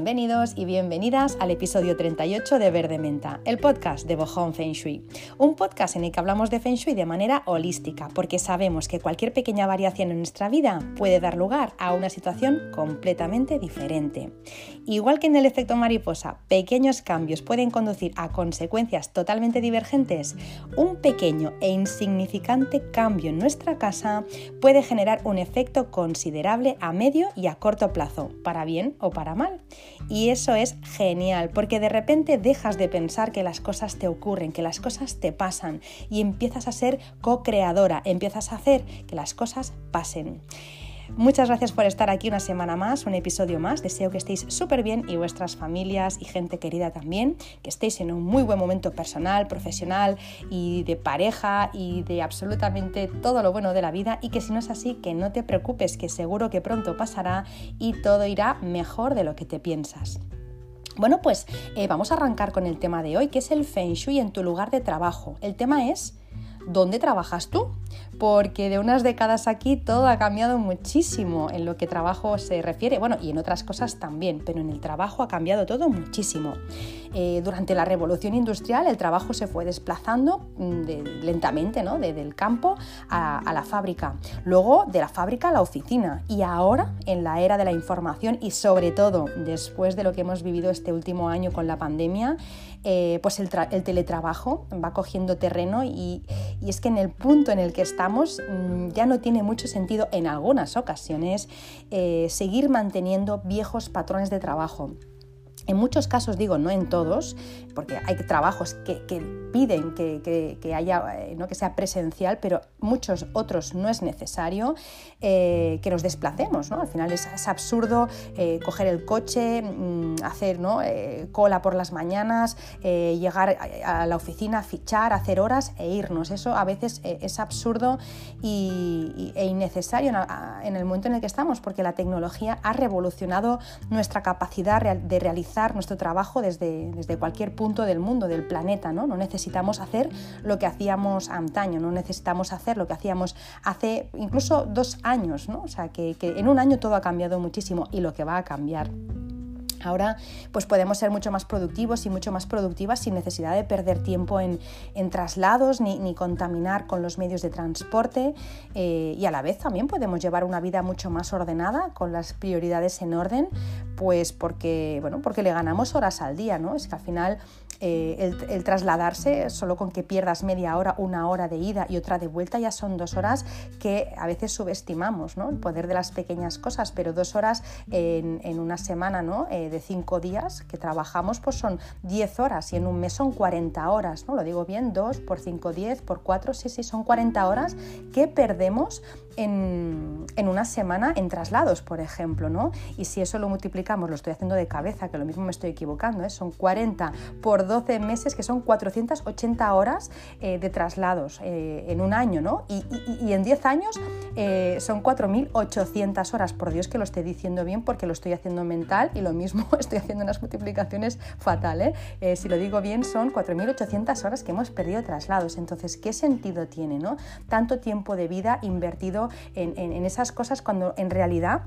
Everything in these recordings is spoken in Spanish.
Bienvenidos y bienvenidas al episodio 38 de Verde Menta, el podcast de Bohong Feng Shui. Un podcast en el que hablamos de Feng Shui de manera holística, porque sabemos que cualquier pequeña variación en nuestra vida puede dar lugar a una situación completamente diferente. Igual que en el efecto mariposa, pequeños cambios pueden conducir a consecuencias totalmente divergentes, un pequeño e insignificante cambio en nuestra casa puede generar un efecto considerable a medio y a corto plazo, para bien o para mal. Y eso es genial, porque de repente dejas de pensar que las cosas te ocurren, que las cosas te pasan y empiezas a ser co-creadora, empiezas a hacer que las cosas pasen. Muchas gracias por estar aquí una semana más, un episodio más. Deseo que estéis súper bien y vuestras familias y gente querida también, que estéis en un muy buen momento personal, profesional y de pareja y de absolutamente todo lo bueno de la vida y que si no es así, que no te preocupes, que seguro que pronto pasará y todo irá mejor de lo que te piensas. Bueno, pues eh, vamos a arrancar con el tema de hoy, que es el Feng Shui en tu lugar de trabajo. El tema es, ¿dónde trabajas tú? Porque de unas décadas aquí todo ha cambiado muchísimo en lo que trabajo se refiere, bueno, y en otras cosas también, pero en el trabajo ha cambiado todo muchísimo. Eh, durante la revolución industrial el trabajo se fue desplazando mm, lentamente ¿no? desde el campo a, la fábrica, luego de la fábrica a la oficina y ahora en la era de la información y sobre todo después de lo que hemos vivido este último año con la pandemia, eh, pues el, teletrabajo va cogiendo terreno y, y es que en el punto en el que estamos Mm, ya no tiene mucho sentido en algunas ocasiones eh, seguir manteniendo viejos patrones de trabajo. En muchos casos, digo, no en todos, porque hay trabajos que, piden que, haya, eh, ¿no? que sea presencial, pero muchos otros no es necesario eh, que nos desplacemos. ¿no? Al final es, absurdo eh, coger el coche, mm, hacer ¿no? cola por las mañanas, llegar a, la oficina, fichar, hacer horas e irnos. Eso a veces es absurdo y, e innecesario en, el momento en el que estamos, porque la tecnología ha revolucionado nuestra capacidad de realizar nuestro trabajo desde, desde cualquier punto del mundo, del planeta. ¿no? no necesitamos hacer lo que hacíamos antaño, no necesitamos hacer lo que hacíamos hace incluso dos años. ¿no? O sea, que, que en un año todo ha cambiado muchísimo y lo que va a cambiar Ahora pues podemos ser mucho más productivos y mucho más productivas sin necesidad de perder tiempo en, traslados ni, contaminar con los medios de transporte eh, y a la vez también podemos llevar una vida mucho más ordenada con las prioridades en orden pues porque, bueno, porque le ganamos horas al día, ¿no? Es que al final eh, el, trasladarse, solo con que pierdas media hora, una hora de ida y otra de vuelta, ya son dos horas que a veces subestimamos, ¿no? El poder de las pequeñas cosas, pero dos horas en, una semana, ¿no? Eh, de cinco días que trabajamos, pues son 10 horas y en un mes son 40 horas, ¿no? Lo digo bien, 2 por 5, 10, por 4, sí, sí, son 40 horas que perdemos en, una semana en traslados, por ejemplo, ¿no? Y si eso lo multiplicamos, lo estoy haciendo de cabeza, que lo mismo me estoy equivocando, ¿eh? son 40 por 12 meses, que son 480 horas eh, de traslados eh, en un año, ¿no? Y, en 10 años son 4.800 horas, por Dios que lo estoy diciendo bien porque lo estoy haciendo mental y lo mismo estoy haciendo unas multiplicaciones fatales. si lo digo bien, son 4.800 horas que hemos perdido traslados. Entonces, ¿qué sentido tiene, ¿no? Tanto tiempo de vida invertido en, esas cosas cuando en realidad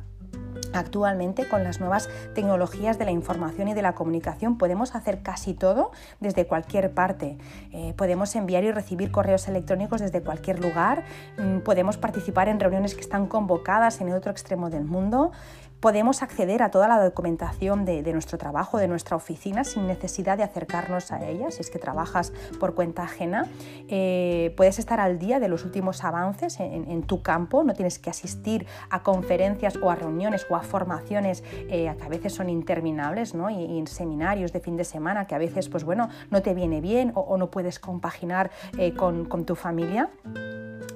Actualmente con las nuevas tecnologías de la información y de la comunicación podemos hacer casi todo desde cualquier parte. Eh, podemos enviar y recibir correos electrónicos desde cualquier lugar, mm, podemos participar en reuniones que están convocadas en el otro extremo del mundo, podemos acceder a toda la documentación de, nuestro trabajo, de nuestra oficina, sin necesidad de acercarnos a ella, si es que trabajas por cuenta ajena. Eh, puedes estar al día de los últimos avances en, tu campo, no tienes que asistir a conferencias o a reuniones o a formaciones eh, que a veces son interminables, ¿no? y, en seminarios de fin de semana que a veces pues, bueno, no te viene bien o, no puedes compaginar eh, con, con tu familia.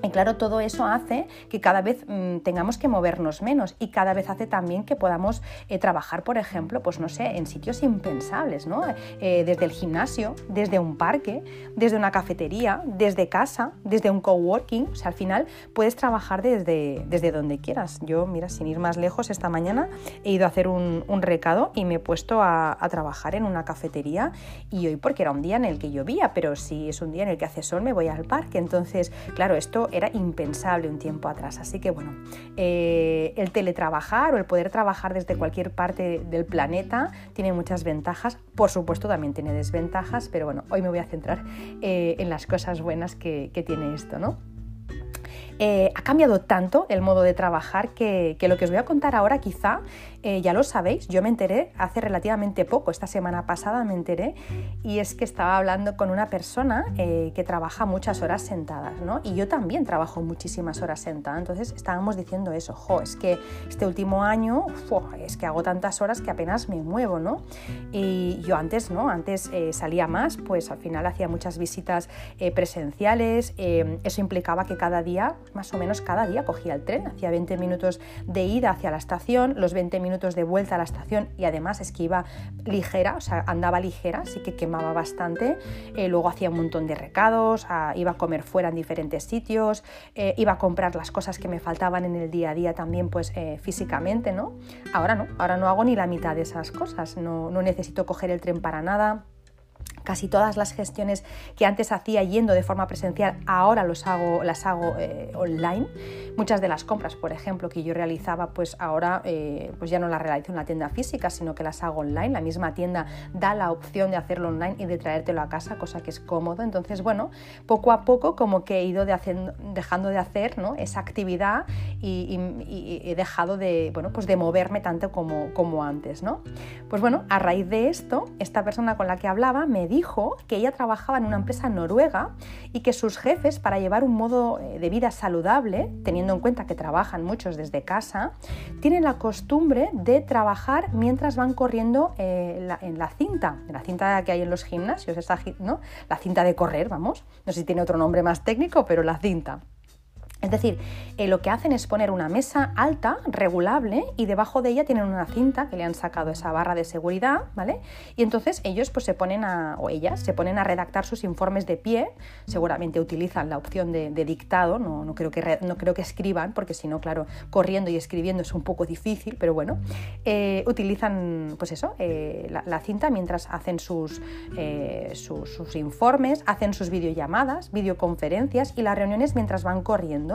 Y claro, todo eso hace que cada vez mm, tengamos que movernos menos y cada vez hace también que podamos eh, trabajar, por ejemplo, pues no sé, en sitios impensables, ¿no? Eh, desde el gimnasio, desde un parque, desde una cafetería, desde casa, desde un coworking. O sea, al final puedes trabajar desde, desde donde quieras. Yo, mira, sin ir más lejos, esta mañana he ido a hacer un, recado y me he puesto a, trabajar en una cafetería y hoy porque era un día en el que llovía, pero si es un día en el que hace sol me voy al parque. Entonces, claro, esto era impensable un tiempo atrás. Así que bueno, eh, el teletrabajar o el poder trabajar desde cualquier parte del planeta tiene muchas ventajas. Por supuesto también tiene desventajas, pero bueno, hoy me voy a centrar eh, en las cosas buenas que, tiene esto, ¿no? Eh, ha cambiado tanto el modo de trabajar que, lo que os voy a contar ahora quizá eh, ya lo sabéis, yo me enteré hace relativamente poco, esta semana pasada me enteré, y es que estaba hablando con una persona eh, que trabaja muchas horas sentadas, ¿no? Y yo también trabajo muchísimas horas sentadas, entonces estábamos diciendo eso, jo, es que este último año, es que hago tantas horas que apenas me muevo, ¿no? Y yo antes, ¿no? Antes salía más, pues al final hacía muchas visitas presenciales, eso implicaba que cada día más o menos cada día cogía el tren, hacía 20 minutos de ida hacia la estación, los 20 minutos de vuelta a la estación y además es que iba ligera, o sea, andaba ligera, así que quemaba bastante. Eh, luego hacía un montón de recados, ah, iba a comer fuera en diferentes sitios, eh, iba a comprar las cosas que me faltaban en el día a día también pues eh, físicamente, ¿no? Ahora no, ahora no hago ni la mitad de esas cosas, no, no necesito coger el tren para nada Casi todas las gestiones que antes hacía yendo de forma presencial, ahora los hago, las hago eh, online. Muchas de las compras, por ejemplo, que yo realizaba, pues ahora eh, pues ya no las realizo en la tienda física, sino que las hago online. La misma tienda da la opción de hacerlo online y de traértelo a casa, cosa que es cómodo. Entonces, bueno, poco a poco como que he ido dejando de hacer esa actividad y, he dejado de, bueno, pues de moverme tanto como, como antes. ¿no? Pues bueno, a raíz de esto, esta persona con la que hablaba me dijo dijo que ella trabajaba en una empresa noruega y que sus jefes, para llevar un modo eh, de vida saludable, teniendo en cuenta que trabajan muchos desde casa, tienen la costumbre de trabajar mientras van corriendo eh, en la cinta, en la cinta que hay en los gimnasios, ¿no? la cinta de correr, vamos, no sé si tiene otro nombre más técnico, pero la cinta. Es decir, eh, lo que hacen es poner una mesa alta, regulable, y debajo de ella tienen una cinta que le han sacado esa barra de seguridad, ¿vale? Y entonces ellos pues se ponen a, o ellas, se ponen a redactar sus informes de pie, seguramente utilizan la opción de, dictado, no, creo que no creo que escriban, porque si no, claro, corriendo y escribiendo es un poco difícil, pero bueno, eh, utilizan pues eso, eh, la, cinta mientras hacen sus, sus informes, hacen sus videollamadas, videoconferencias y las reuniones mientras van corriendo.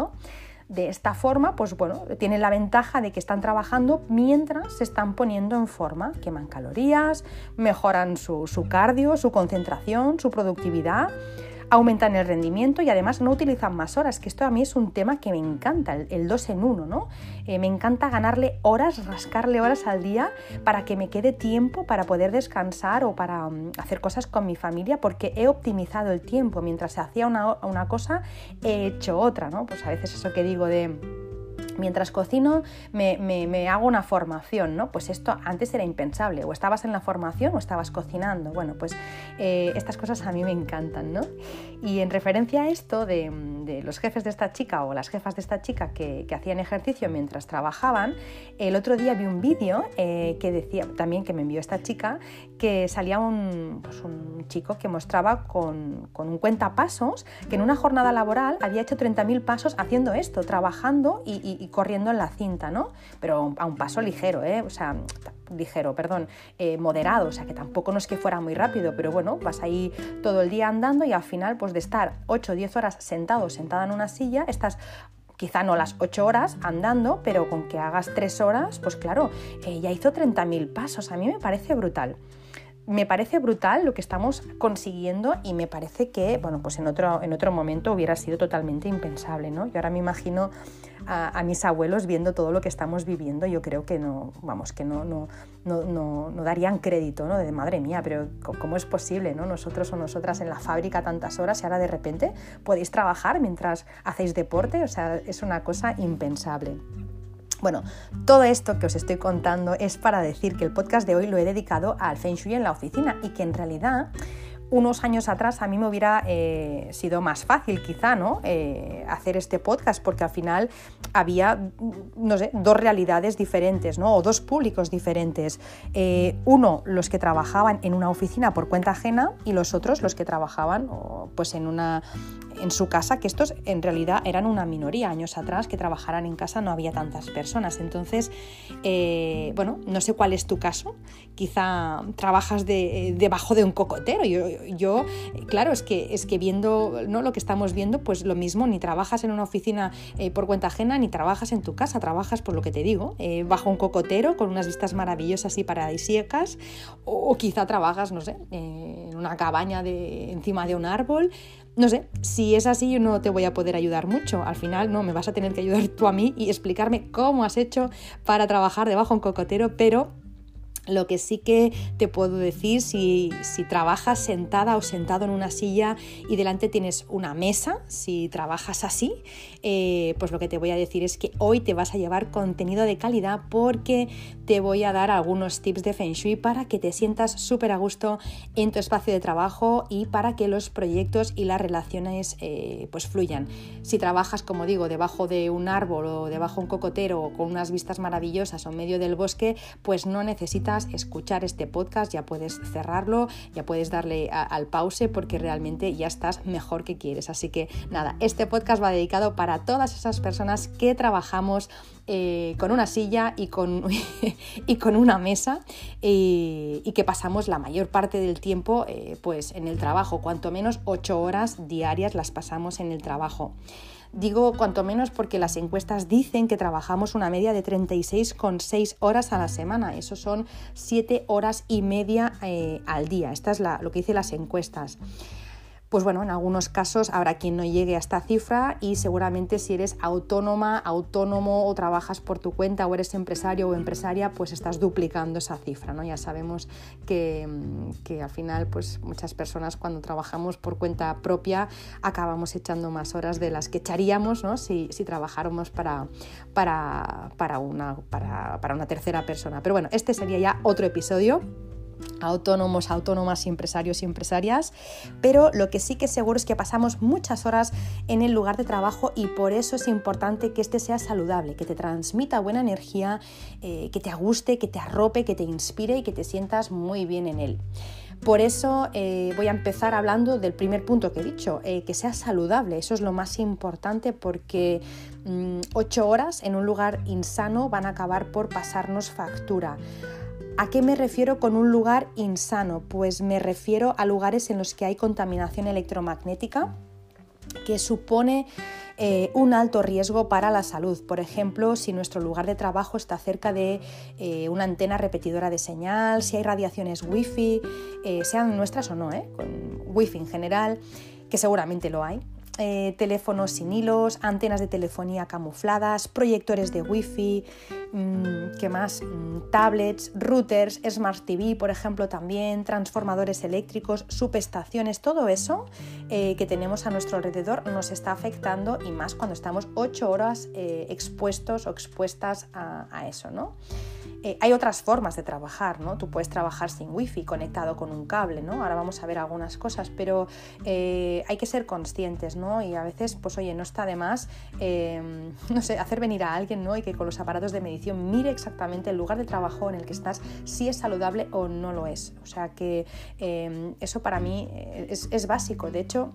De esta forma, pues bueno, tienen la ventaja de que están trabajando mientras se están poniendo en forma, queman calorías, mejoran su, su cardio, su concentración, su productividad aumentan el rendimiento y además no utilizan más horas, que esto a mí es un tema que me encanta, el, dos en uno, ¿no? Eh, me encanta ganarle horas, rascarle horas al día para que me quede tiempo para poder descansar o para mm, hacer cosas con mi familia, porque he optimizado el tiempo. Mientras se hacía una, una cosa, he hecho otra, ¿no? Pues a veces eso que digo de Mientras cocino me, hago una formación, ¿no? Pues esto antes era impensable, o estabas en la formación o estabas cocinando. Bueno, pues eh, estas cosas a mí me encantan, ¿no? Y en referencia a esto de, los jefes de esta chica o las jefas de esta chica que, hacían ejercicio mientras trabajaban, el otro día vi un vídeo eh, que decía, también que me envió esta chica, que salía un, pues un chico que mostraba con, un cuentapasos que en una jornada laboral había hecho 30.000 pasos haciendo esto, trabajando y y corriendo en la cinta, ¿no? Pero a un paso ligero, ¿eh? O sea, ligero, perdón, eh, moderado, o sea que tampoco no es que fuera muy rápido, pero bueno, vas ahí todo el día andando y al final, pues de estar 8 o 10 horas sentado, sentada en una silla, estás quizá no las 8 horas andando, pero con que hagas 3 horas, pues claro, eh, ya hizo 30.000 pasos, a mí me parece brutal me parece brutal lo que estamos consiguiendo y me parece que, bueno, pues en otro, en otro momento hubiera sido totalmente impensable, ¿no? Yo ahora me imagino a, mis abuelos viendo todo lo que estamos viviendo, yo creo que no, vamos, que no, no, no, no, darían crédito, ¿no? De madre mía, pero ¿cómo es posible, ¿no? Nosotros o nosotras en la fábrica tantas horas y ahora de repente podéis trabajar mientras hacéis deporte, o sea, es una cosa impensable. Bueno, todo esto que os estoy contando es para decir que el podcast de hoy lo he dedicado al Feng Shui en la oficina y que en realidad unos años atrás a mí me hubiera eh, sido más fácil quizá ¿no? Eh, hacer este podcast porque al final había no sé, dos realidades diferentes ¿no? o dos públicos diferentes. Eh, uno, los que trabajaban en una oficina por cuenta ajena y los otros los que trabajaban pues en, una, en su casa, que estos en realidad eran una minoría. Años atrás que trabajaran en casa no había tantas personas. Entonces, bueno, no sé cuál es tu caso. Quizá trabajas debajo de un cocotero. Yo, yo, claro, es que, es que viendo ¿no? lo que estamos viendo, pues lo mismo, ni trabajas en una oficina eh, por cuenta ajena, ni trabajas en tu casa, trabajas por lo que te digo, eh, bajo un cocotero con unas vistas maravillosas y paradisíacas, o, quizá trabajas, no sé, en una cabaña de, encima de un árbol. No sé, si es así yo no te voy a poder ayudar mucho. Al final no, me vas a tener que ayudar tú a mí y explicarme cómo has hecho para trabajar debajo de un cocotero, pero lo que sí que te puedo decir, si, trabajas sentada o sentado en una silla y delante tienes una mesa, si trabajas así, eh, pues lo que te voy a decir es que hoy te vas a llevar contenido de calidad porque te voy a dar algunos tips de Feng Shui para que te sientas súper a gusto en tu espacio de trabajo y para que los proyectos y las relaciones eh, pues fluyan. Si trabajas, como digo, debajo de un árbol o debajo de un cocotero o con unas vistas maravillosas o en medio del bosque, pues no necesitas escuchar este podcast, ya puedes cerrarlo, ya puedes darle al pause porque realmente ya estás mejor que quieres. Así que nada, este podcast va dedicado para todas esas personas que trabajamos eh, con una silla y con, y con una mesa eh, y que pasamos la mayor parte del tiempo eh, pues en el trabajo, cuanto menos ocho horas diarias las pasamos en el trabajo. Digo cuanto menos porque las encuestas dicen que trabajamos una media de 36,6 horas a la semana. Eso son 7 horas y media eh, al día. Esta es lo que dicen las encuestas pues bueno, en algunos casos habrá quien no llegue a esta cifra y seguramente si eres autónoma, autónomo o trabajas por tu cuenta o eres empresario o empresaria, pues estás duplicando esa cifra, ¿no? Ya sabemos que, al final, pues muchas personas cuando trabajamos por cuenta propia acabamos echando más horas de las que echaríamos, ¿no? Si, trabajáramos para, para, una, para una tercera persona. Pero bueno, este sería ya otro episodio autónomos, autónomas y empresarios y empresarias, pero lo que sí que seguro es que pasamos muchas horas en el lugar de trabajo y por eso es importante que este sea saludable, que te transmita buena energía, eh, que te guste, que te arrope, que te inspire y que te sientas muy bien en él. Por eso eh, voy a empezar hablando del primer punto que he dicho, eh, que sea saludable. Eso es lo más importante porque mm, ocho horas en un lugar insano van a acabar por pasarnos factura. ¿A qué me refiero con un lugar insano? Pues me refiero a lugares en los que hay contaminación electromagnética que supone eh, un alto riesgo para la salud. Por ejemplo, si nuestro lugar de trabajo está cerca de eh, una antena repetidora de señal, si hay radiaciones wifi, eh, sean nuestras o no, con wifi en general, que seguramente lo hay. Teléfonos sin hilos, antenas de telefonía camufladas, proyectores de wifi, Mm, ¿Qué más? Mm, tablets, routers, Smart TV, por ejemplo, también, transformadores eléctricos, subestaciones, todo eso eh, que tenemos a nuestro alrededor nos está afectando y más cuando estamos ocho horas eh, expuestos o expuestas a, eso, ¿no? Eh, hay otras formas de trabajar, ¿no? Tú puedes trabajar sin wifi, conectado con un cable, ¿no? Ahora vamos a ver algunas cosas, pero eh, hay que ser conscientes, ¿no? Y a veces, pues oye, no está de más, em, no sé, hacer venir a alguien, ¿no? Y que con los aparatos de medición mire exactamente el lugar de trabajo en el que estás, si es saludable o no lo es. O sea que em, eso para mí es, es básico. De hecho,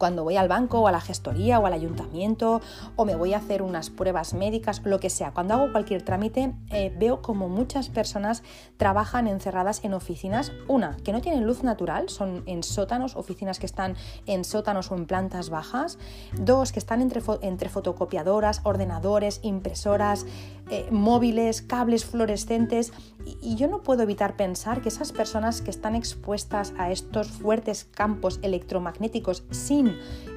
cuando voy al banco o a la gestoría o al ayuntamiento o me voy a hacer unas pruebas médicas, lo que sea, cuando hago cualquier trámite eh, veo como muchas personas trabajan encerradas en oficinas, una, que no tienen luz natural, son en sótanos, oficinas que están en sótanos o en plantas bajas, dos, que están entre, entre fotocopiadoras, ordenadores, impresoras, eh, móviles, cables fluorescentes. Y, yo no puedo evitar pensar que esas personas que están expuestas a estos fuertes campos electromagnéticos sin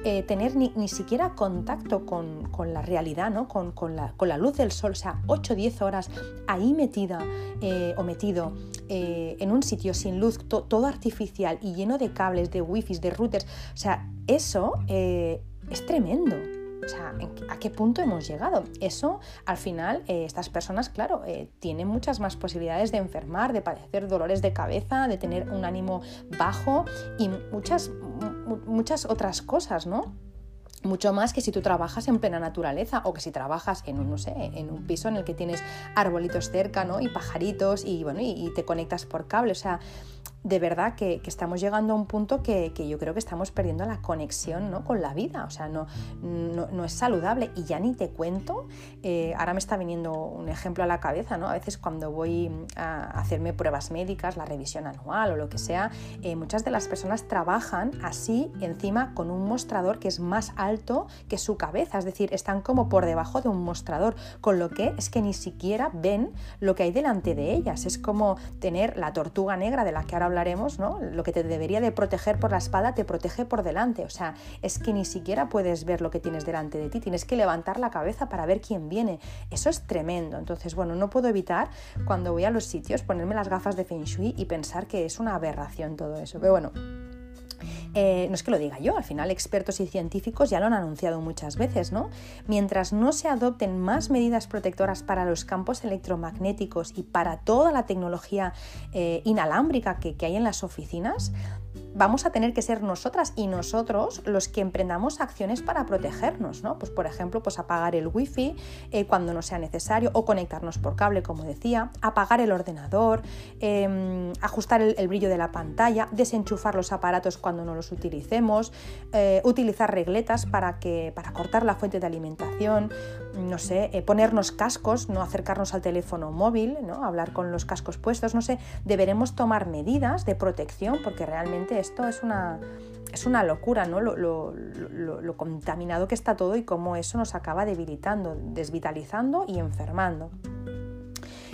eh, tener ni, siquiera contacto con, la realidad, ¿no? con, la, luz del sol, o sea, 8 o 10 horas ahí metida eh, o metido en un sitio sin luz, todo artificial y lleno de cables, de wifi, de routers, o sea, eso es tremendo. O sea, ¿a qué punto hemos llegado? Eso, al final, eh, estas personas, claro, eh, tienen muchas más posibilidades de enfermar, de padecer dolores de cabeza, de tener un ánimo bajo y muchas, muchas otras cosas, ¿no? mucho más que si tú trabajas en plena naturaleza o que si trabajas en un, no sé, en un piso en el que tienes arbolitos cerca, ¿no? Y pajaritos y, bueno, y, te conectas por cable. O sea, de verdad que, estamos llegando a un punto que, yo creo que estamos perdiendo la conexión ¿no? con la vida, o sea, no, no, es saludable y ya ni te cuento, eh, ahora me está viniendo un ejemplo a la cabeza, ¿no? a veces cuando voy a hacerme pruebas médicas, la revisión anual o lo que sea, eh, muchas de las personas trabajan así encima con un mostrador que es más alto que su cabeza, es decir, están como por debajo de un mostrador, con lo que es que ni siquiera ven lo que hay delante de ellas, es como tener la tortuga negra de la que ahora hablaremos, ¿no? Lo que te debería de proteger por la espalda te protege por delante. O sea, es que ni siquiera puedes ver lo que tienes delante de ti, tienes que levantar la cabeza para ver quién viene. Eso es tremendo. Entonces, bueno, no puedo evitar cuando voy a los sitios ponerme las gafas de Feng Shui y pensar que es una aberración todo eso. Pero bueno, eh, no es que lo diga yo, al final expertos y científicos ya lo han anunciado muchas veces, ¿no? Mientras no se adopten más medidas protectoras para los campos electromagnéticos y para toda la tecnología eh, inalámbrica que, que hay en las oficinas, vamos a tener que ser nosotras y nosotros los que emprendamos acciones para protegernos, ¿no? Pues por ejemplo, pues apagar el wifi eh, cuando no sea necesario o conectarnos por cable, como decía, apagar el ordenador, em, ajustar el, brillo de la pantalla, desenchufar los aparatos cuando no los utilicemos, eh, utilizar regletas para, que, para cortar la fuente de alimentación, no sé, eh, ponernos cascos, no acercarnos al teléfono móvil, ¿no? Hablar con los cascos puestos, no sé, deberemos tomar medidas de protección porque realmente esto es una, es una locura, ¿no? Lo, contaminado que está todo y cómo eso nos acaba debilitando, desvitalizando y enfermando.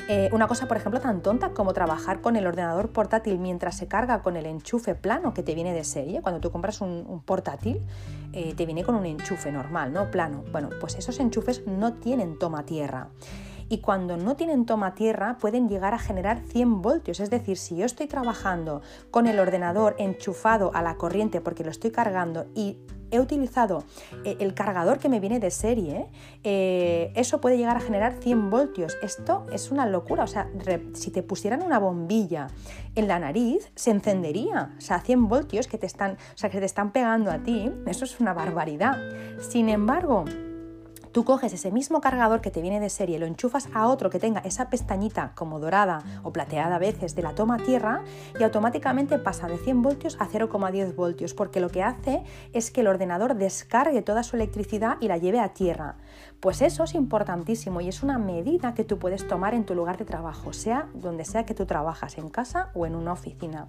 Eh, una cosa, por ejemplo, tan tonta como trabajar con el ordenador portátil mientras se carga con el enchufe plano que te viene de serie. Cuando tú compras un, portátil, eh, te viene con un enchufe normal, ¿no? Plano. Bueno, pues esos enchufes no tienen toma tierra y cuando no tienen toma tierra pueden llegar a generar 100 voltios. Es decir, si yo estoy trabajando con el ordenador enchufado a la corriente porque lo estoy cargando y he utilizado eh, el cargador que me viene de serie, eh, eso puede llegar a generar 100 voltios. Esto es una locura. O sea, si te pusieran una bombilla en la nariz, se encendería. O sea, 100 voltios que te están, o sea, que te están pegando a ti, eso es una barbaridad. Sin embargo, Tú coges ese mismo cargador que te viene de serie, lo enchufas a otro que tenga esa pestañita como dorada o plateada a veces de la toma tierra y automáticamente pasa de 100 voltios a 0,10 voltios porque lo que hace es que el ordenador descargue toda su electricidad y la lleve a tierra. Pues eso es importantísimo y es una medida que tú puedes tomar en tu lugar de trabajo, sea donde sea que tú trabajas, en casa o en una oficina.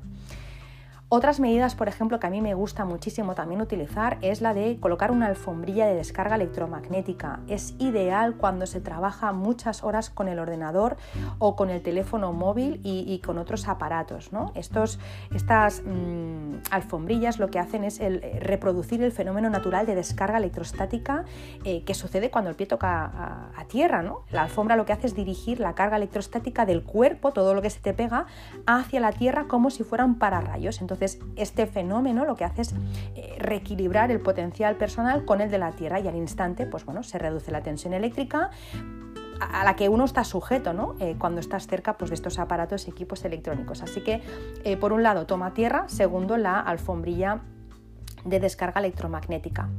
Otras medidas, por ejemplo, que a mí me gusta muchísimo también utilizar es la de colocar una alfombrilla de descarga electromagnética. Es ideal cuando se trabaja muchas horas con el ordenador o con el teléfono móvil y, con otros aparatos. ¿no? Estos, estas mm, alfombrillas lo que hacen es eh, reproducir el fenómeno natural de descarga electrostática eh, que sucede cuando el pie toca a, tierra. ¿no? La alfombra lo que hace es dirigir la carga electrostática del cuerpo, todo lo que se te pega, hacia la tierra como si fueran pararrayos. Entonces, este fenómeno lo que hace es eh, reequilibrar el potencial personal con el de la Tierra y al instante, pues bueno, se reduce la tensión eléctrica a la que uno está sujeto ¿no? Eh, cuando estás cerca pues, de estos aparatos y equipos electrónicos. Así que, eh, por un lado, toma tierra, segundo, la alfombrilla de descarga electromagnética.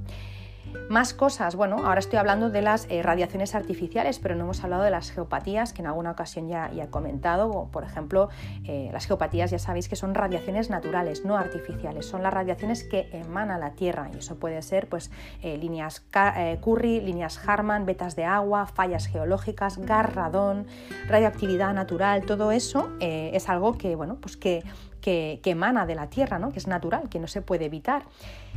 Más cosas, bueno, ahora estoy hablando de las eh, radiaciones artificiales, pero no hemos hablado de las geopatías, que en alguna ocasión ya, he comentado. Por ejemplo, eh, las geopatías ya sabéis que son radiaciones naturales, no artificiales, son las radiaciones que emana la Tierra y eso puede ser pues, eh, líneas Curry, líneas Harman, vetas de agua, fallas geológicas, gas radón, radioactividad natural, todo eso es algo que, bueno, pues que que, emana de la Tierra, ¿no? que es natural, que no se puede evitar.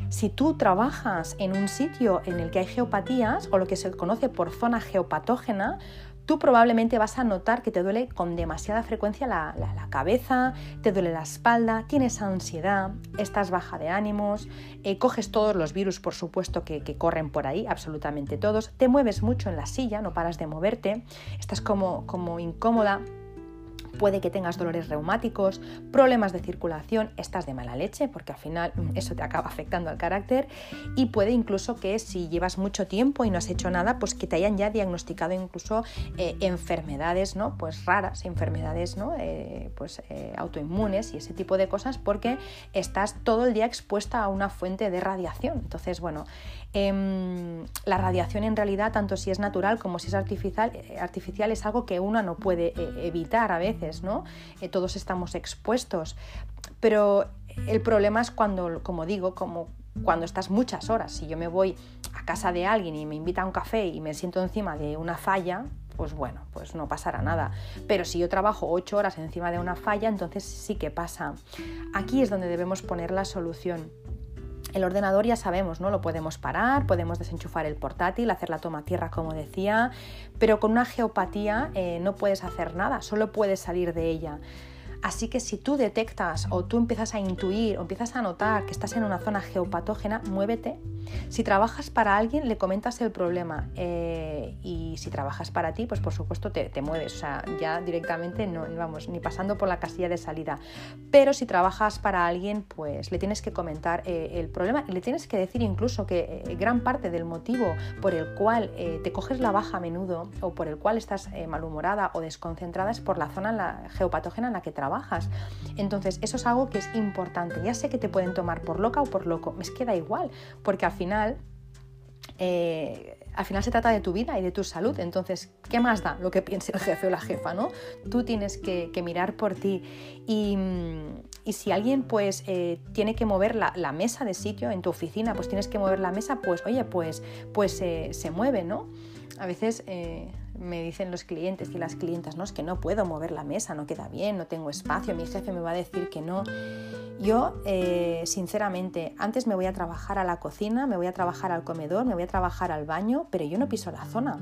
Si tú trabajas en un sitio en el que hay geopatías o lo que se conoce por zona geopatógena, tú probablemente vas a notar que te duele con demasiada frecuencia la, cabeza, te duele la espalda, tienes ansiedad, estás baja de ánimos, eh, coges todos los virus, por supuesto, que, que, corren por ahí, absolutamente todos, te mueves mucho en la silla, no paras de moverte, estás como, como incómoda puede que tengas dolores reumáticos, problemas de circulación, estás de mala leche, porque al final mm, eso te acaba afectando al carácter, y puede incluso que si llevas mucho tiempo y no has hecho nada, pues que te hayan ya diagnosticado incluso eh, enfermedades, ¿no? Pues raras, enfermedades, ¿no? Eh, pues eh, autoinmunes y ese tipo de cosas, porque estás todo el día expuesta a una fuente de radiación. Entonces, bueno, em, la radiación en realidad, tanto si es natural como si es artificial, artificial es algo que uno no puede evitar a veces ¿no? Eh, todos estamos expuestos. Pero el problema es cuando, como digo, como cuando estás muchas horas. Si yo me voy a casa de alguien y me invita a un café y me siento encima de una falla, pues bueno, pues no pasará nada. Pero si yo trabajo ocho horas encima de una falla, entonces sí que pasa. Aquí es donde debemos poner la solución. El ordenador ya sabemos, ¿no? Lo podemos parar, podemos desenchufar el portátil, hacer la toma tierra como decía, pero con una geopatía eh, no puedes hacer nada, solo puedes salir de ella. Así que si tú detectas o tú empiezas a intuir o empiezas a notar que estás en una zona geopatógena, muévete. Si trabajas para alguien, le comentas el problema. Eh, y si trabajas para ti, pues por supuesto te, mueves. O sea, ya directamente no vamos ni pasando por la casilla de salida. Pero si trabajas para alguien, pues le tienes que comentar eh, el problema y le tienes que decir incluso que eh, gran parte del motivo por el cual te coges la baja a menudo o por el cual estás malhumorada o desconcentrada es por la zona geopatógena en la que trabajas entonces, eso es algo que es importante. Ya sé que te pueden tomar por loca o por loco, me queda igual, porque al final... Eh, al final se trata de tu vida y de tu salud, entonces, ¿qué más da lo que piense el jefe o la jefa? ¿no? Tú tienes que, mirar por ti y, si alguien pues eh, tiene que mover la, mesa de sitio en tu oficina, pues tienes que mover la mesa, pues oye, pues, pues eh, se mueve, ¿no? A veces me dicen los clientes y las clientas, no, es que no puedo mover la mesa, no queda bien, no tengo espacio, mi jefe me va a decir que no. Yo, eh, sinceramente, antes me voy a trabajar a la cocina, me voy a trabajar al comedor, me voy a trabajar al baño, pero yo no piso la zona.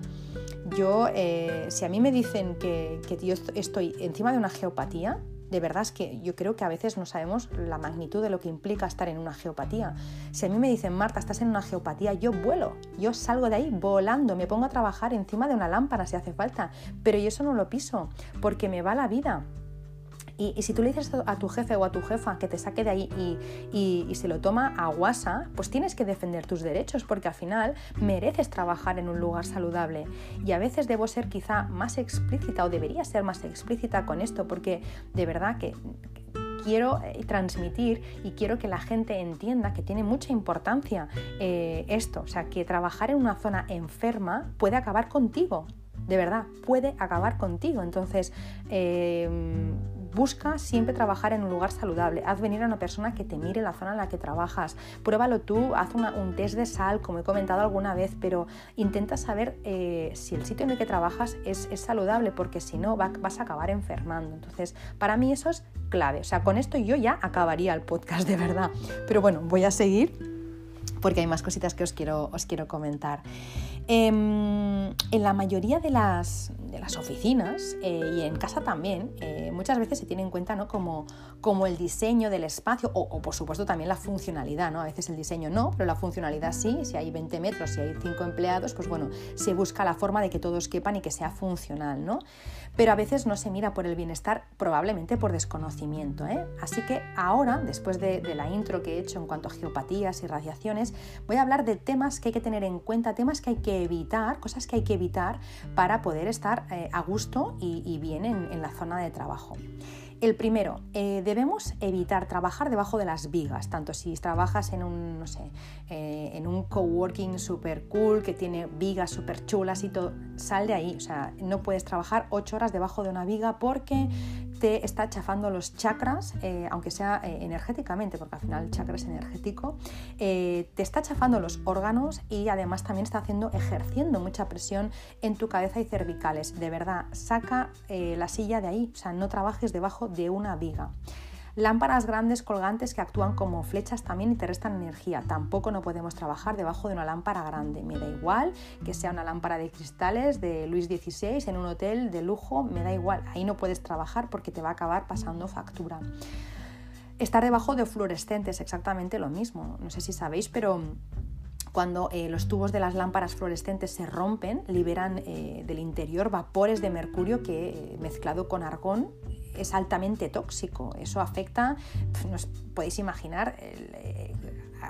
Yo, eh, si a mí me dicen que, que yo estoy encima de una geopatía, de verdad es que yo creo que a veces no sabemos la magnitud de lo que implica estar en una geopatía. Si a mí me dicen, Marta, estás en una geopatía, yo vuelo, yo salgo de ahí volando, me pongo a trabajar encima de una lámpara si hace falta, pero yo eso no lo piso, porque me va la vida. Y, si tú le dices a tu jefe o a tu jefa que te saque de ahí y, se lo toma a guasa, pues tienes que defender tus derechos porque al final mereces trabajar en un lugar saludable. Y a veces debo ser quizá más explícita o debería ser más explícita con esto porque de verdad que quiero eh, transmitir y quiero que la gente entienda que tiene mucha importancia eh, esto, o sea, que trabajar en una zona enferma puede acabar contigo, de verdad, puede acabar contigo. Entonces, eh, busca siempre trabajar en un lugar saludable. Haz venir a una persona que te mire la zona en la que trabajas. Pruébalo tú, haz un test de sal, como he comentado alguna vez, pero intenta saber eh, si el sitio en el que trabajas es, saludable, porque si no vas a acabar enfermando. Entonces, para mí eso es clave. O sea, con esto yo ya acabaría el podcast de verdad. Pero bueno, voy a seguir porque hay más cositas que os quiero, os quiero comentar. Em, en la mayoría de las, de las oficinas eh, y en casa también, eh, muchas veces se tiene en cuenta ¿no? como, como el diseño del espacio o, por supuesto también la funcionalidad. ¿no? A veces el diseño no, pero la funcionalidad sí. Si hay 20 metros, si hay 5 empleados, pues bueno, se busca la forma de que todos quepan y que sea funcional. ¿no? Pero a veces no se mira por el bienestar, probablemente por desconocimiento. ¿eh? Así que ahora, después de, de la intro que he hecho en cuanto a geopatías y radiaciones, voy a hablar de temas que hay que tener en cuenta, temas que hay que evitar, cosas que hay que evitar para poder estar eh, a gusto y, bien en, la zona de trabajo. El primero, eh, debemos evitar trabajar debajo de las vigas, tanto si trabajas en un, no sé, eh, en un coworking super cool que tiene vigas super chulas y todo, sal de ahí, o sea, no puedes trabajar ocho horas debajo de una viga porque te está chafando los chakras, eh, aunque sea eh, energéticamente, porque al final el chakra es energético, eh, te está chafando los órganos y además también está haciendo, ejerciendo mucha presión en tu cabeza y cervicales. De verdad, saca la silla de ahí, o sea, no trabajes debajo de una viga. Lámparas grandes colgantes que actúan como flechas también y te restan energía. Tampoco no podemos trabajar debajo de una lámpara grande. Me da igual que sea una lámpara de cristales de Luis XVI en un hotel de lujo, me da igual. Ahí no puedes trabajar porque te va a acabar pasando factura. Estar debajo de fluorescentes, exactamente lo mismo. No sé si sabéis, pero cuando eh, los tubos de las lámparas fluorescentes se rompen, liberan eh, del interior vapores de mercurio que, eh, mezclado con argón, es altamente tóxico. Eso afecta, pues, podéis imaginar,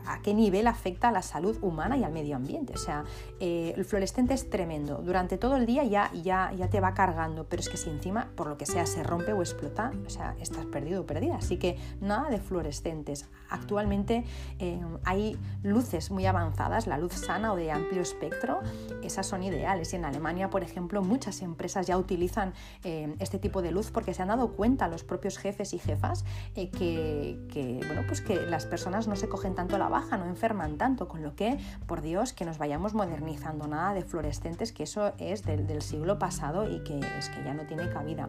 a, qué nivel afecta a la salud humana y al medio ambiente. O sea, eh, el fluorescente es tremendo. Durante todo el día ya, ya, ya te va cargando, pero es que si encima, por lo que sea, se rompe o explota, o sea, estás perdido o perdida. Así que nada de fluorescentes. Actualmente eh, hay luces muy avanzadas, la luz sana o de amplio espectro, esas son ideales. Y en Alemania, por ejemplo, muchas empresas ya utilizan eh, este tipo de luz porque se han dado cuenta los propios jefes y jefas que, que, bueno, pues que las personas no se cogen tanto la baja, no enferman tanto, con lo que, por Dios, que nos vayamos modernizando, nada de fluorescentes, que eso es del, siglo pasado y que es que ya no tiene cabida.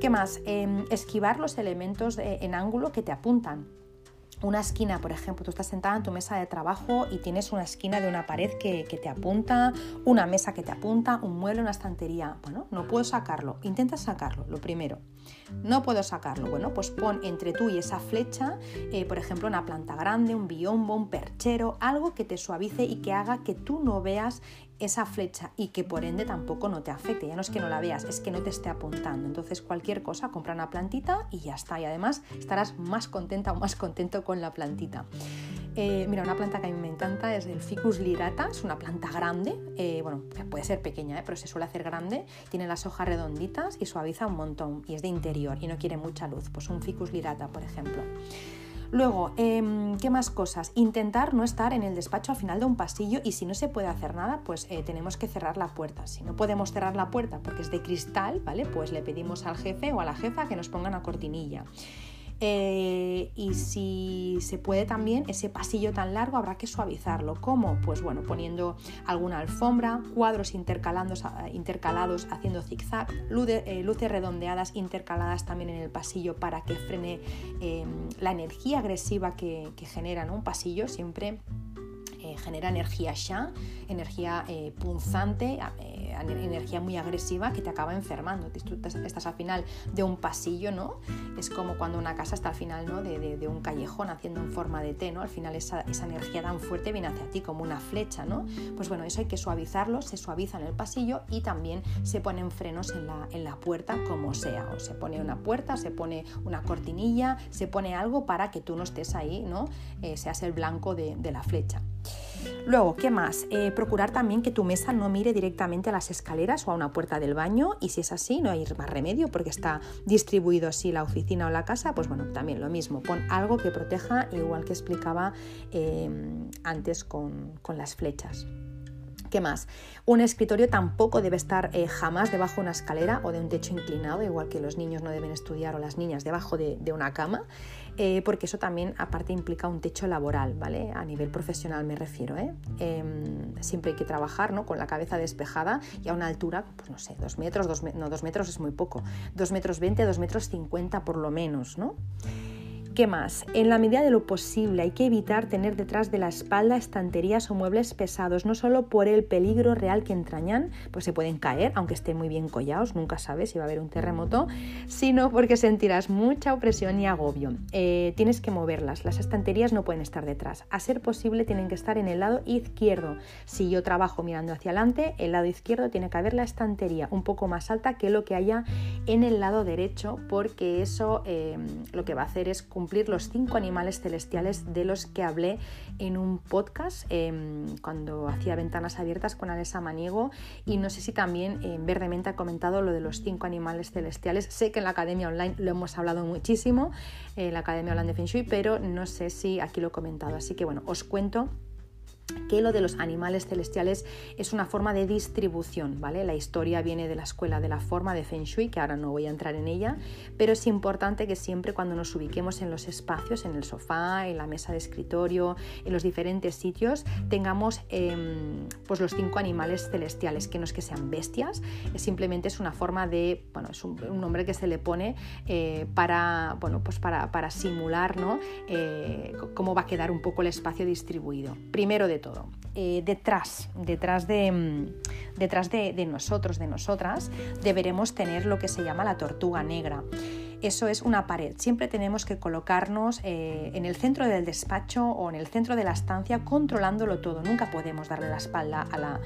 ¿Qué más? Em, esquivar los elementos en ángulo que te apuntan una esquina, por ejemplo, tú estás sentada en tu mesa de trabajo y tienes una esquina de una pared que, te apunta, una mesa que te apunta, un mueble, una estantería. Bueno, no puedo sacarlo. Intenta sacarlo, lo primero. No puedo sacarlo. Bueno, pues pon entre tú y esa flecha, eh, por ejemplo, una planta grande, un biombo, un perchero, algo que te suavice y que haga que tú no veas esa flecha y que por ende tampoco no te afecte. Ya no es que no la veas, es que no te esté apuntando. Entonces cualquier cosa, compra una plantita y ya está. Y además estarás más contenta o más contento con la plantita. Eh, mira, una planta que a mí me encanta es el Ficus lirata, es una planta grande, eh, bueno, puede ser pequeña, eh, pero se suele hacer grande, tiene las hojas redonditas y suaviza un montón y es de interior y no quiere mucha luz, pues un Ficus lirata, por ejemplo. Luego, em, ¿qué más cosas? Intentar no estar en el despacho al final de un pasillo y si no se puede hacer nada, pues eh, tenemos que cerrar la puerta. Si no podemos cerrar la puerta porque es de cristal, ¿vale? Pues le pedimos al jefe o a la jefa que nos pongan una cortinilla. Eh, y si se puede también, ese pasillo tan largo habrá que suavizarlo. ¿Cómo? Pues bueno, poniendo alguna alfombra, cuadros intercalados, intercalados haciendo zigzag, eh, luces redondeadas intercaladas también en el pasillo para que frene em, la energía agresiva que, genera un pasillo siempre genera energía ya, energía punzante, energía muy agresiva que te acaba enfermando. Estás al final de un pasillo, ¿no? Es como cuando una casa está al final ¿no? de, un callejón haciendo en forma de T, ¿no? Al final esa, energía tan fuerte viene hacia ti como una flecha, ¿no? Pues bueno, eso hay que suavizarlo, se suaviza en el pasillo y también se ponen frenos en la, puerta como sea. O se pone una puerta, se pone una cortinilla, se pone algo para que tú no estés ahí, ¿no? Eh, seas el blanco de la flecha. Luego, ¿qué más? Eh, procurar también que tu mesa no mire directamente a las escaleras o a una puerta del baño y si es así no hay más remedio porque está distribuido así la oficina o la casa, pues bueno, también lo mismo, pon algo que proteja igual que explicaba eh, antes con las flechas. ¿Qué más? Un escritorio tampoco debe estar eh, jamás debajo de una escalera o de un techo inclinado, igual que los niños no deben estudiar o las niñas debajo de, una cama, eh, porque eso también aparte implica un techo laboral, ¿vale? A nivel profesional me refiero, ¿eh? Em, siempre hay que trabajar ¿no? con la cabeza despejada y a una altura, pues no sé, dos metros, dos, no, dos metros es muy poco, dos metros veinte, dos metros cincuenta por lo menos, ¿no? ¿Qué más? En la medida de lo posible hay que evitar tener detrás de la espalda estanterías o muebles pesados, no solo por el peligro real que entrañan, pues se pueden caer, aunque estén muy bien collados, nunca sabes si va a haber un terremoto, sino porque sentirás mucha opresión y agobio. Eh, tienes que moverlas, las estanterías no pueden estar detrás. A ser posible tienen que estar en el lado izquierdo. Si yo trabajo mirando hacia adelante, el lado izquierdo tiene que haber la estantería un poco más alta que lo que haya en el lado derecho, porque eso eh, lo que va a hacer es cumplir cumplir los cinco animales celestiales de los que hablé en un podcast em, cuando hacía ventanas abiertas con Alessa Maniego y no sé si también en Verdemente ha comentado lo de los cinco animales celestiales. Sé que en la Academia Online lo hemos hablado muchísimo, en la Academia Online de Feng pero no sé si aquí lo he comentado. Así que bueno, os cuento que lo de los animales celestiales es una forma de distribución, ¿vale? La historia viene de la escuela de la forma de Feng Shui, que ahora no voy a entrar en ella, pero es importante que siempre cuando nos ubiquemos en los espacios, en el sofá, en la mesa de escritorio, en los diferentes sitios, tengamos em, pues los cinco animales celestiales, que no es que sean bestias, es simplemente es una forma de, bueno, es un, nombre que se le pone eh, para, bueno, pues para, para simular, ¿no? Eh, cómo va a quedar un poco el espacio distribuido. Primero de todo. Eh, detrás, detrás, de, mm, detrás de, nosotros, de nosotras, deberemos tener lo que se llama la tortuga negra. Eso es una pared. Siempre tenemos que colocarnos eh, en el centro del despacho o en el centro de la estancia controlándolo todo. Nunca podemos darle la espalda a la,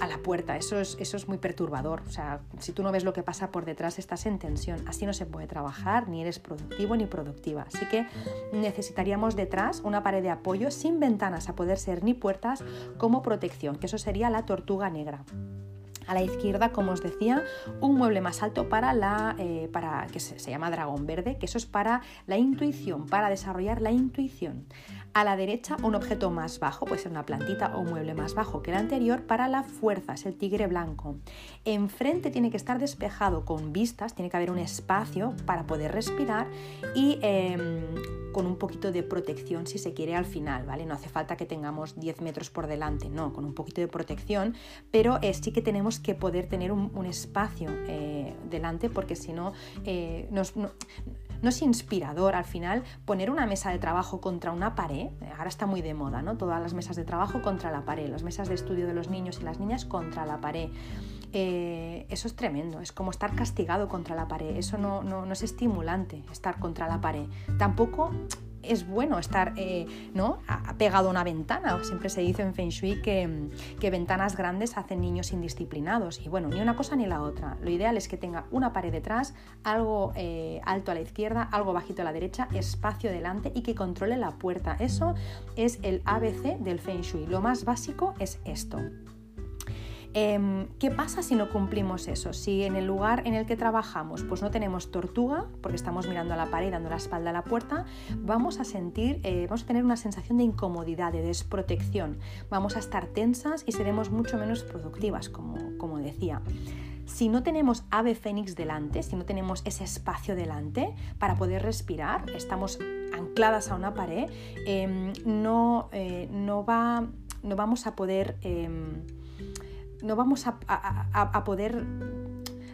a la puerta. Eso es, eso es muy perturbador. O sea, si tú no ves lo que pasa por detrás, estás en tensión. Así no se puede trabajar, ni eres productivo ni productiva. Así que necesitaríamos detrás una pared de apoyo sin ventanas a poder ser ni puertas como protección, que eso sería la tortuga negra. A la izquierda, como os decía, un mueble más alto para la, eh, para, que se, se llama dragón verde, que eso es para la intuición, para desarrollar la intuición. A la derecha, un objeto más bajo, puede ser una plantita o un mueble más bajo que el anterior, para la fuerza, es el tigre blanco. Enfrente tiene que estar despejado con vistas, tiene que haber un espacio para poder respirar y em, con un poquito de protección si se quiere al final, ¿vale? No hace falta que tengamos 10 metros por delante, no, con un poquito de protección, pero eh, sí que tenemos que poder tener un, espacio eh, delante porque si no, eh, nos, no no es inspirador al final poner una mesa de trabajo contra una pared. Ahora está muy de moda, ¿no? Todas las mesas de trabajo contra la pared, las mesas de estudio de los niños y las niñas contra la pared. Eh, eso es tremendo, es como estar castigado contra la pared, eso no, no, no es estimulante estar contra la pared. Tampoco es bueno estar eh, ¿no? pegado a una ventana. Siempre se dice en Feng Shui que, ventanas grandes hacen niños indisciplinados. Y bueno, ni una cosa ni la otra. Lo ideal es que tenga una pared detrás, algo eh, alto a la izquierda, algo bajito a la derecha, espacio delante y que controle la puerta. Eso es el ABC del Feng Shui. Lo más básico es esto. Em, ¿Qué pasa si no cumplimos eso? Si en el lugar en el que trabajamos pues no tenemos tortuga, porque estamos mirando a la pared, dando la espalda a la puerta, vamos a sentir, eh, vamos a tener una sensación de incomodidad, de desprotección. Vamos a estar tensas y seremos mucho menos productivas, como, decía. Si no tenemos ave fénix delante, si no tenemos ese espacio delante para poder respirar, estamos ancladas a una pared, em, no, eh, no, va, no vamos a poder em, no vamos a, poder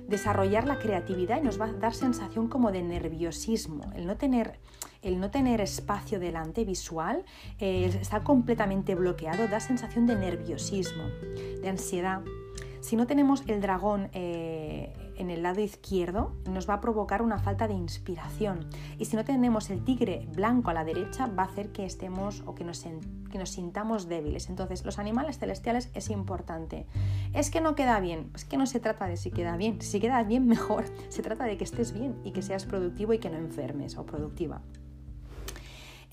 desarrollar la creatividad y nos va a dar sensación como de nerviosismo. El no tener, el no tener espacio delante visual, eh, estar completamente bloqueado, da sensación de nerviosismo, de ansiedad. Si no tenemos el dragón eh, en el lado izquierdo, nos va a provocar una falta de inspiración. Y si no tenemos el tigre blanco a la derecha, va a hacer que estemos o que nos, que nos sintamos débiles. Entonces, los animales celestiales es importante. Es que no queda bien. Es que no se trata de si queda bien. Si queda bien, mejor. Se trata de que estés bien y que seas productivo y que no enfermes o productiva.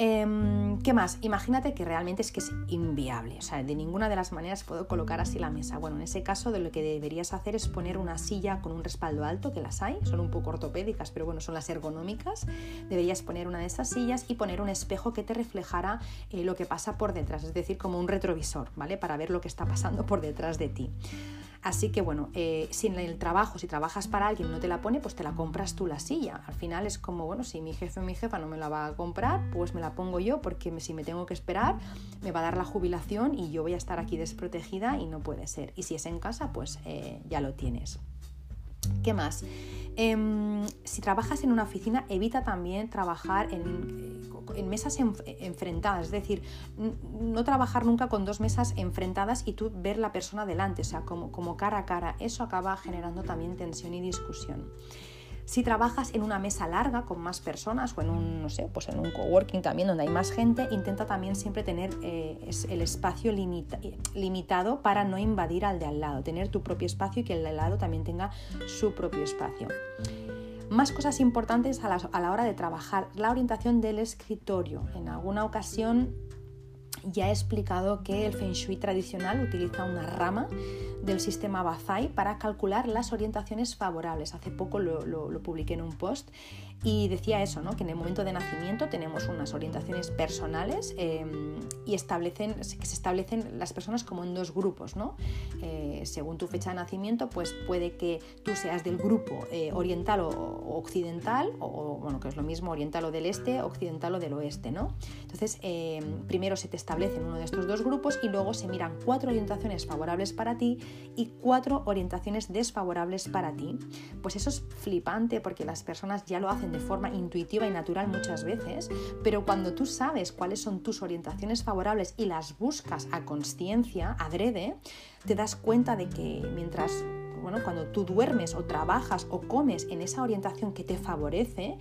Em, ¿Qué más? Imagínate que realmente es que es inviable, o sea, de ninguna de las maneras puedo colocar así la mesa. Bueno, en ese caso de lo que deberías hacer es poner una silla con un respaldo alto, que las hay, son un poco ortopédicas, pero bueno, son las ergonómicas. Deberías poner una de esas sillas y poner un espejo que te reflejara eh, lo que pasa por detrás, es decir, como un retrovisor, ¿vale? Para ver lo que está pasando por detrás de ti. Así que bueno, eh, si en el trabajo, si trabajas para alguien no te la pone, pues te la compras tú la silla. Al final es como, bueno, si mi jefe o mi jefa no me la va a comprar, pues me la pongo yo porque si me tengo que esperar, me va a dar la jubilación y yo voy a estar aquí desprotegida y no puede ser. Y si es en casa, pues eh, ya lo tienes. ¿Qué más? Em, si trabajas en una oficina, evita también trabajar en, eh, mesas enfrentadas, es decir, no trabajar nunca con dos mesas enfrentadas y tú ver la persona delante, o sea, como, como cara a cara. Eso acaba generando también tensión y discusión. Si trabajas en una mesa larga con más personas o en un, no sé, pues en un coworking también donde hay más gente, intenta también siempre tener eh, el espacio limitado para no invadir al de al lado, tener tu propio espacio y que el de al lado también tenga su propio espacio. Más cosas importantes a la, a la hora de trabajar, la orientación del escritorio. En alguna ocasión ya he explicado que el Feng Shui tradicional utiliza una rama del sistema Bazai para calcular las orientaciones favorables. Hace poco lo, lo publiqué en un post y decía eso, ¿no? que en el momento de nacimiento tenemos unas orientaciones personales em, y establecen, que se establecen las personas como en dos grupos. ¿no? Eh, según tu fecha de nacimiento, pues puede que tú seas del grupo eh, oriental o, occidental, o bueno, que es lo mismo oriental o del este, occidental o del oeste. ¿no? Entonces, em, primero se te establece en uno de estos dos grupos y luego se miran cuatro orientaciones favorables para ti y cuatro orientaciones desfavorables para ti. Pues eso es flipante porque las personas ya lo hacen de forma intuitiva y natural muchas veces, pero cuando tú sabes cuáles son tus orientaciones favorables y las buscas a conciencia, adrede, te das cuenta de que mientras bueno, cuando tú duermes o trabajas o comes en esa orientación que te favorece,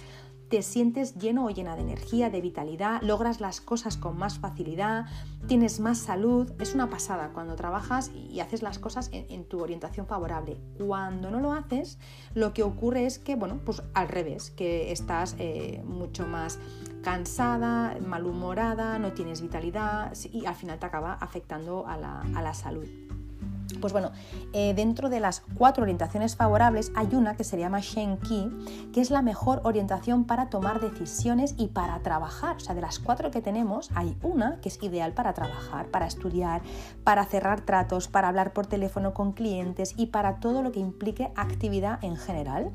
te sientes lleno o llena de energía, de vitalidad, logras las cosas con más facilidad, tienes más salud. Es una pasada cuando trabajas y haces las cosas en, tu orientación favorable. Cuando no lo haces, lo que ocurre es que, bueno, pues al revés, que estás eh, mucho más cansada, malhumorada, no tienes vitalidad y al final te acaba afectando a la salud. Pues bueno, eh, dentro de las cuatro orientaciones favorables hay una que se llama Shen Ki, que es la mejor orientación para tomar decisiones y para trabajar. O sea, de las cuatro que tenemos, hay una que es ideal para trabajar, para estudiar, para cerrar tratos, para hablar por teléfono con clientes y para todo lo que implique actividad en general.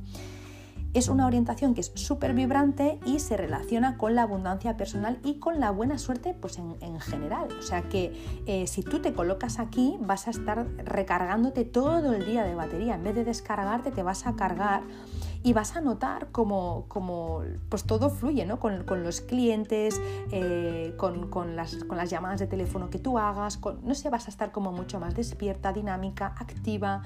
Es una orientación que es súper vibrante y se relaciona con la abundancia personal y con la buena suerte pues en, general. O sea que eh, si tú te colocas aquí vas a estar recargándote todo el día de batería. En vez de descargarte te vas a cargar y vas a notar como, pues todo fluye ¿no? con, los clientes, eh, con, las, con, las, llamadas de teléfono que tú hagas, no sé, vas a estar como mucho más despierta, dinámica, activa.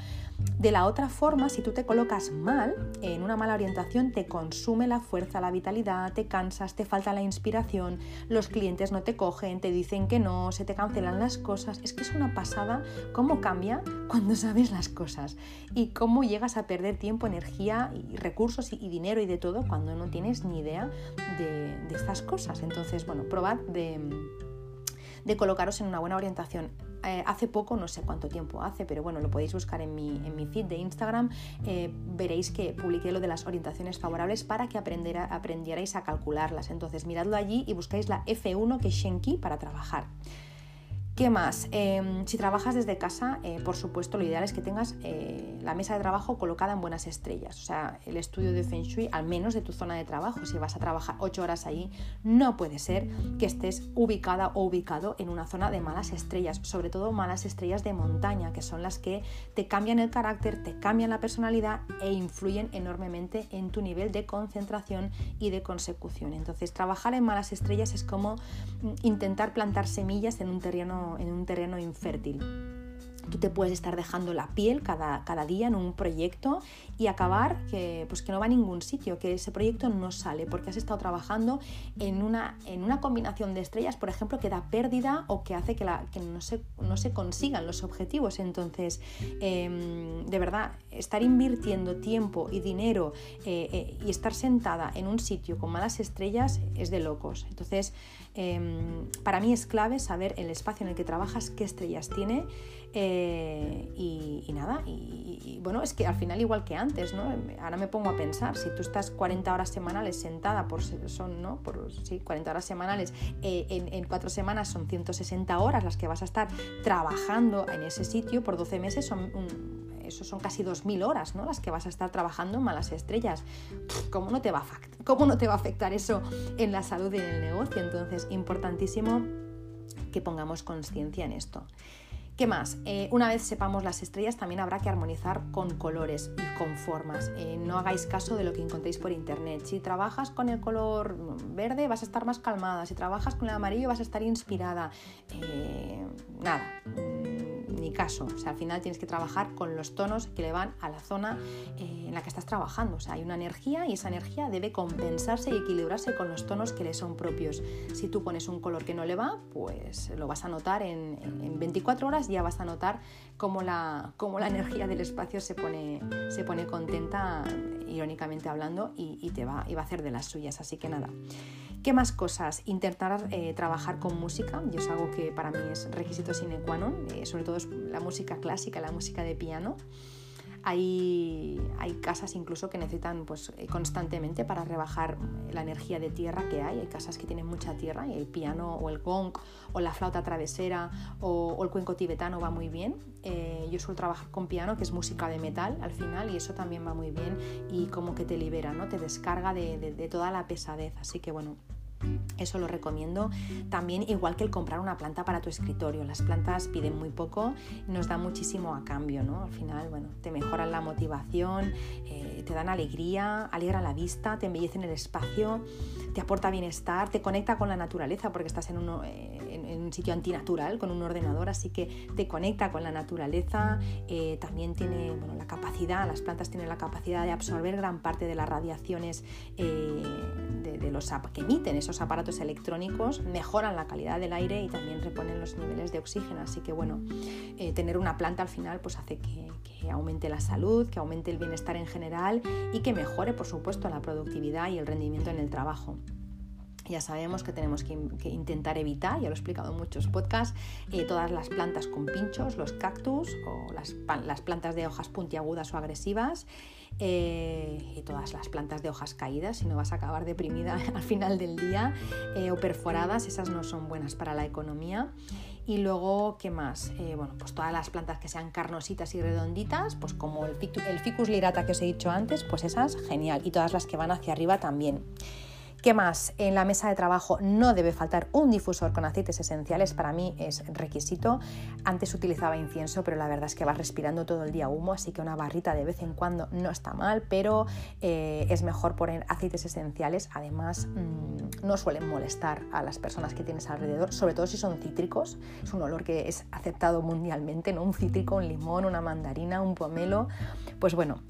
De la otra forma, si tú te colocas mal, en una mala orientación, te consume la fuerza, la vitalidad, te cansas, te falta la inspiración, los clientes no te cogen, te dicen que no, se te cancelan las cosas. Es que es una pasada cómo cambia cuando sabes las cosas y cómo llegas a perder tiempo, energía y recursos y, dinero y de todo cuando no tienes ni idea de, estas cosas. Entonces, bueno, probad de, colocaros en una buena orientación. Eh, hace poco, no sé cuánto tiempo hace, pero bueno, lo podéis buscar en mi, en mi feed de Instagram, eh, veréis que publiqué lo de las orientaciones favorables para que aprendierais a calcularlas. Entonces, miradlo allí y buscáis la F1 que es Shenki para trabajar. ¿Qué más? Em, si trabajas desde casa, eh, por supuesto, lo ideal es que tengas eh, la mesa de trabajo colocada en buenas estrellas. O sea, el estudio de Feng Shui, al menos de tu zona de trabajo. Si vas a trabajar ocho horas ahí, no puede ser que estés ubicada o ubicado en una zona de malas estrellas, sobre todo malas estrellas de montaña, que son las que te cambian el carácter, te cambian la personalidad e influyen enormemente en tu nivel de concentración y de consecución. Entonces, trabajar en malas estrellas es como mm, intentar plantar semillas en un terreno en un terreno infértil. Tú te puedes estar dejando la piel cada, cada día en un proyecto y acabar que, pues que no va a ningún sitio, que ese proyecto no sale porque has estado trabajando en una, en una combinación de estrellas, por ejemplo, que da pérdida o que hace que, no, se, no se consigan los objetivos. Entonces, em, de verdad, estar invirtiendo tiempo y dinero eh, eh, y estar sentada en un sitio con malas estrellas es de locos. Entonces, em, para mí es clave saber el espacio en el que trabajas, qué estrellas tiene eh, y, nada, y, bueno, es que al final igual que antes, ¿no? Ahora me pongo a pensar, si tú estás 40 horas semanales sentada, por, son, ¿no? Por, sí, 40 horas semanales, eh, en, en, cuatro semanas son 160 horas las que vas a estar trabajando en ese sitio, por 12 meses son... eso son casi 2.000 horas, ¿no? Las que vas a estar trabajando en malas estrellas. ¿Cómo no te va a, afectar eso en la salud y en el negocio? Entonces, importantísimo que pongamos conciencia en esto. ¿Qué más? Eh, una vez sepamos las estrellas, también habrá que armonizar con colores y con formas. Eh, no hagáis caso de lo que encontréis por internet. Si trabajas con el color verde, vas a estar más calmada. Si trabajas con el amarillo, vas a estar inspirada. Eh, nada ni caso. O sea, al final tienes que trabajar con los tonos que le van a la zona eh, en la que estás trabajando. O sea, hay una energía y esa energía debe compensarse y equilibrarse con los tonos que le son propios. Si tú pones un color que no le va, pues lo vas a notar en, 24 horas, ya vas a notar cómo la, cómo la energía del espacio se pone, se pone contenta, irónicamente hablando, y, te va, y va a hacer de las suyas. Así que nada. ¿Qué más cosas? Intentar eh, trabajar con música, yo es algo que para mí es requisito sine qua non, eh, sobre todo la música clásica, la música de piano. Hay, hay casas incluso que necesitan pues, eh, constantemente para rebajar la energía de tierra que hay. Hay casas que tienen mucha tierra y el piano o el gong o la flauta travesera o, el cuenco tibetano va muy bien. yo suelo trabajar con piano, que es música de metal al final, y eso también va muy bien y como que te libera, ¿no? te descarga de, de toda la pesadez. Así que bueno, Eso lo recomiendo también, igual que el comprar una planta para tu escritorio. Las plantas piden muy poco, nos dan muchísimo a cambio, ¿no? Al final, bueno, te mejoran la motivación, eh, te dan alegría, alegran la vista, te embellecen el espacio, te aporta bienestar, te conecta con la naturaleza porque estás en, uno, eh, un sitio antinatural con un ordenador, así que te conecta con la naturaleza. Eh, también tiene bueno, la capacidad, las plantas tienen la capacidad de absorber gran parte de las radiaciones de, de los que emiten esos aparatos electrónicos mejoran la calidad del aire y también reponen los niveles de oxígeno. Así que bueno, eh, tener una planta al final pues hace que, aumente la salud, que aumente el bienestar en general y que mejore por supuesto la productividad y el rendimiento en el trabajo ya sabemos que tenemos que, intentar evitar, ya lo he explicado en muchos podcasts, eh, todas las plantas con pinchos, los cactus o las, plantas de hojas puntiagudas o agresivas eh, y todas las plantas de hojas caídas, si no vas a acabar deprimida al final del día, eh, o perforadas, esas no son buenas para la economía. Y luego, ¿qué más? Eh, bueno, pues todas las plantas que sean carnositas y redonditas, pues como el, el ficus lirata que os he dicho antes, pues esas, genial. Y todas las que van hacia arriba también. ¿Qué más? En la mesa de trabajo no debe faltar un difusor con aceites esenciales, para mí es requisito. Antes utilizaba incienso, pero la verdad es que vas respirando todo el día humo, así que una barrita de vez en cuando no está mal, pero eh, es mejor poner aceites esenciales. Además, mm, no suelen molestar a las personas que tienes alrededor, sobre todo si son cítricos. Es un olor que es aceptado mundialmente, ¿no? Un cítrico, un limón, una mandarina, un pomelo. Pues bueno,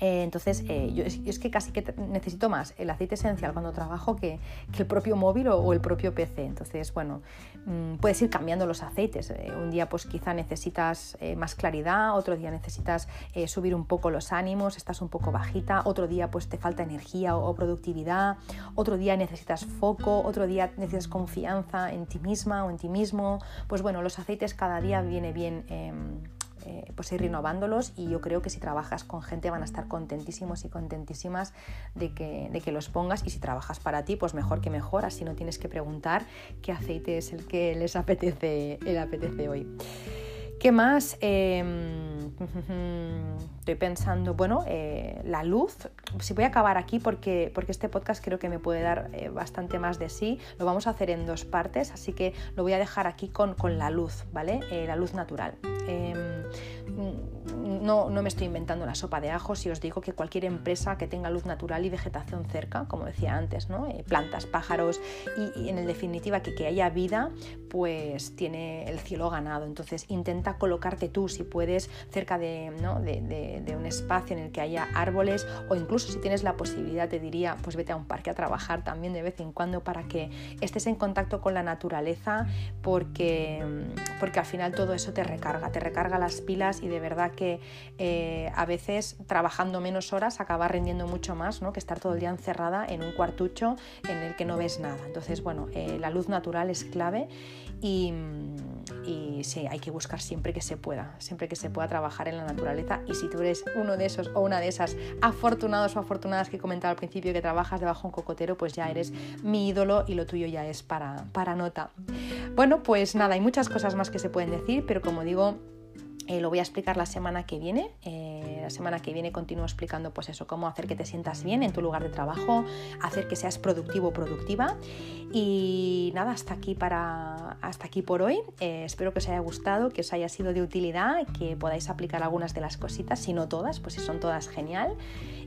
eh, entonces, eh, yo, es, que casi que necesito más el aceite esencial cuando trabajo que, el propio móvil o, el propio PC. Entonces, bueno, mm, puedes ir cambiando los aceites. Eh, un día, pues quizá necesitas más claridad, otro día necesitas subir un poco los ánimos, estás un poco bajita, otro día, pues te falta energía o, productividad, otro día necesitas foco, otro día necesitas confianza en ti misma o en ti mismo. Pues bueno, los aceites cada día viene bien em, eh, pues ir renovándolos y yo creo que si trabajas con gente van a estar contentísimos y contentísimas de que, de que los pongas y si trabajas para ti pues mejor que mejor, así no tienes que preguntar qué aceite es el que les apetece, el apetece hoy. ¿Qué más? Em, estoy pensando, bueno, eh, la luz. Si voy a acabar aquí porque, porque este podcast creo que me puede dar eh, bastante más de sí. Lo vamos a hacer en dos partes, así que lo voy a dejar aquí con, con la luz, ¿vale? la luz natural. No, no, me estoy inventando la sopa de ajo si os digo que cualquier empresa que tenga luz natural y vegetación cerca, como decía antes, ¿no? Eh, plantas, pájaros y, en definitiva que, que, haya vida, pues tiene el cielo ganado. Entonces intenta colocarte tú, si puedes, cerca de, de, un espacio en el que haya árboles o incluso si tienes la posibilidad, te diría, pues vete a un parque a trabajar también de vez en cuando para que estés en contacto con la naturaleza porque, porque al final todo eso te recarga, te recarga las pilas y de verdad que eh, a veces trabajando menos horas acaba rindiendo mucho más ¿no? que estar todo el día encerrada en un cuartucho en el que no ves nada. Entonces, bueno, eh, la luz natural es clave y, y, sí, hay que buscar siempre que se pueda, siempre que se pueda trabajar en la naturaleza. Y si tú eres uno de esos o una de esas afortunados o afortunadas que comentaba al principio que trabajas debajo de un cocotero, pues ya eres mi ídolo y lo tuyo ya es para, para nota. Bueno, pues nada, hay muchas cosas más que se pueden decir, pero como digo, eh, lo voy a explicar la semana que viene. Eh, la semana que viene continúo explicando pues eso, cómo hacer que te sientas bien en tu lugar de trabajo, hacer que seas productivo o productiva. Y nada, hasta aquí, para, hasta aquí por hoy. Eh, espero que os haya gustado, que os haya sido de utilidad, que podáis aplicar algunas de las cositas, si no todas, pues si son todas genial.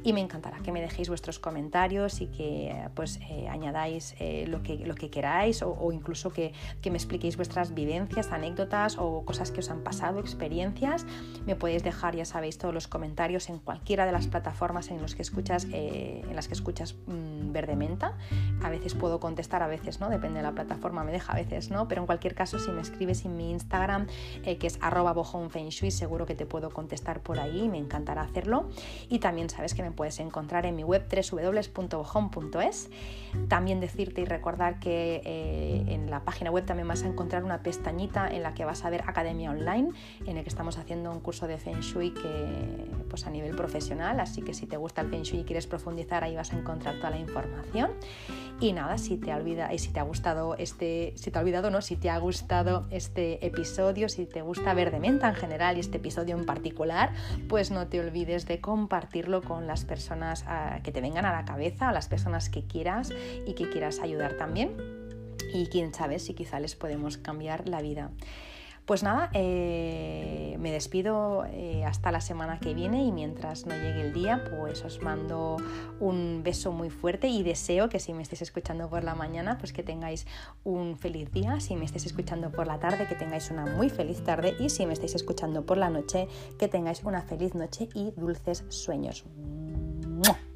Y me encantará que me dejéis vuestros comentarios y que pues añadáis lo, que, lo que queráis o, incluso que, que me expliquéis vuestras vivencias, anécdotas o cosas que os han pasado, experiencias me podéis dejar, ya sabéis, todos los comentarios en cualquiera de las plataformas en, los que escuchas, eh, en las que escuchas mm, Verde Menta. A veces puedo contestar, a veces no, depende de la plataforma, me deja a veces no, pero en cualquier caso, si me escribes en mi Instagram, eh, que es arroba bojonfengshui, seguro que te puedo contestar por ahí, me encantará hacerlo. Y también sabes que me puedes encontrar en mi web www.bojon.es. También decirte y recordar que eh, en la página web también vas a encontrar una pestañita en la que vas a ver Academia Online, en el que estamos haciendo un curso de Feng Shui que, pues a nivel profesional, así que si te gusta el Feng Shui y quieres profundizar, ahí vas a encontrar toda la información. Y nada, si te olvida y si te ha gustado este, si te ha olvidado no, si te ha gustado este episodio, si te gusta Verde Menta en general y este episodio en particular, pues no te olvides de compartirlo con las personas ah, que te vengan a la cabeza, a las personas que quieras y que quieras ayudar también. Y quién sabe si quizá les podemos cambiar la vida. Pues nada, eh, me despido eh, hasta la semana que viene y mientras no llegue el día, pues os mando un beso muy fuerte y deseo que si me estéis escuchando por la mañana, pues que tengáis un feliz día, si me estáis escuchando por la tarde, que tengáis una muy feliz tarde y si me estáis escuchando por la noche, que tengáis una feliz noche y dulces sueños. Mwah.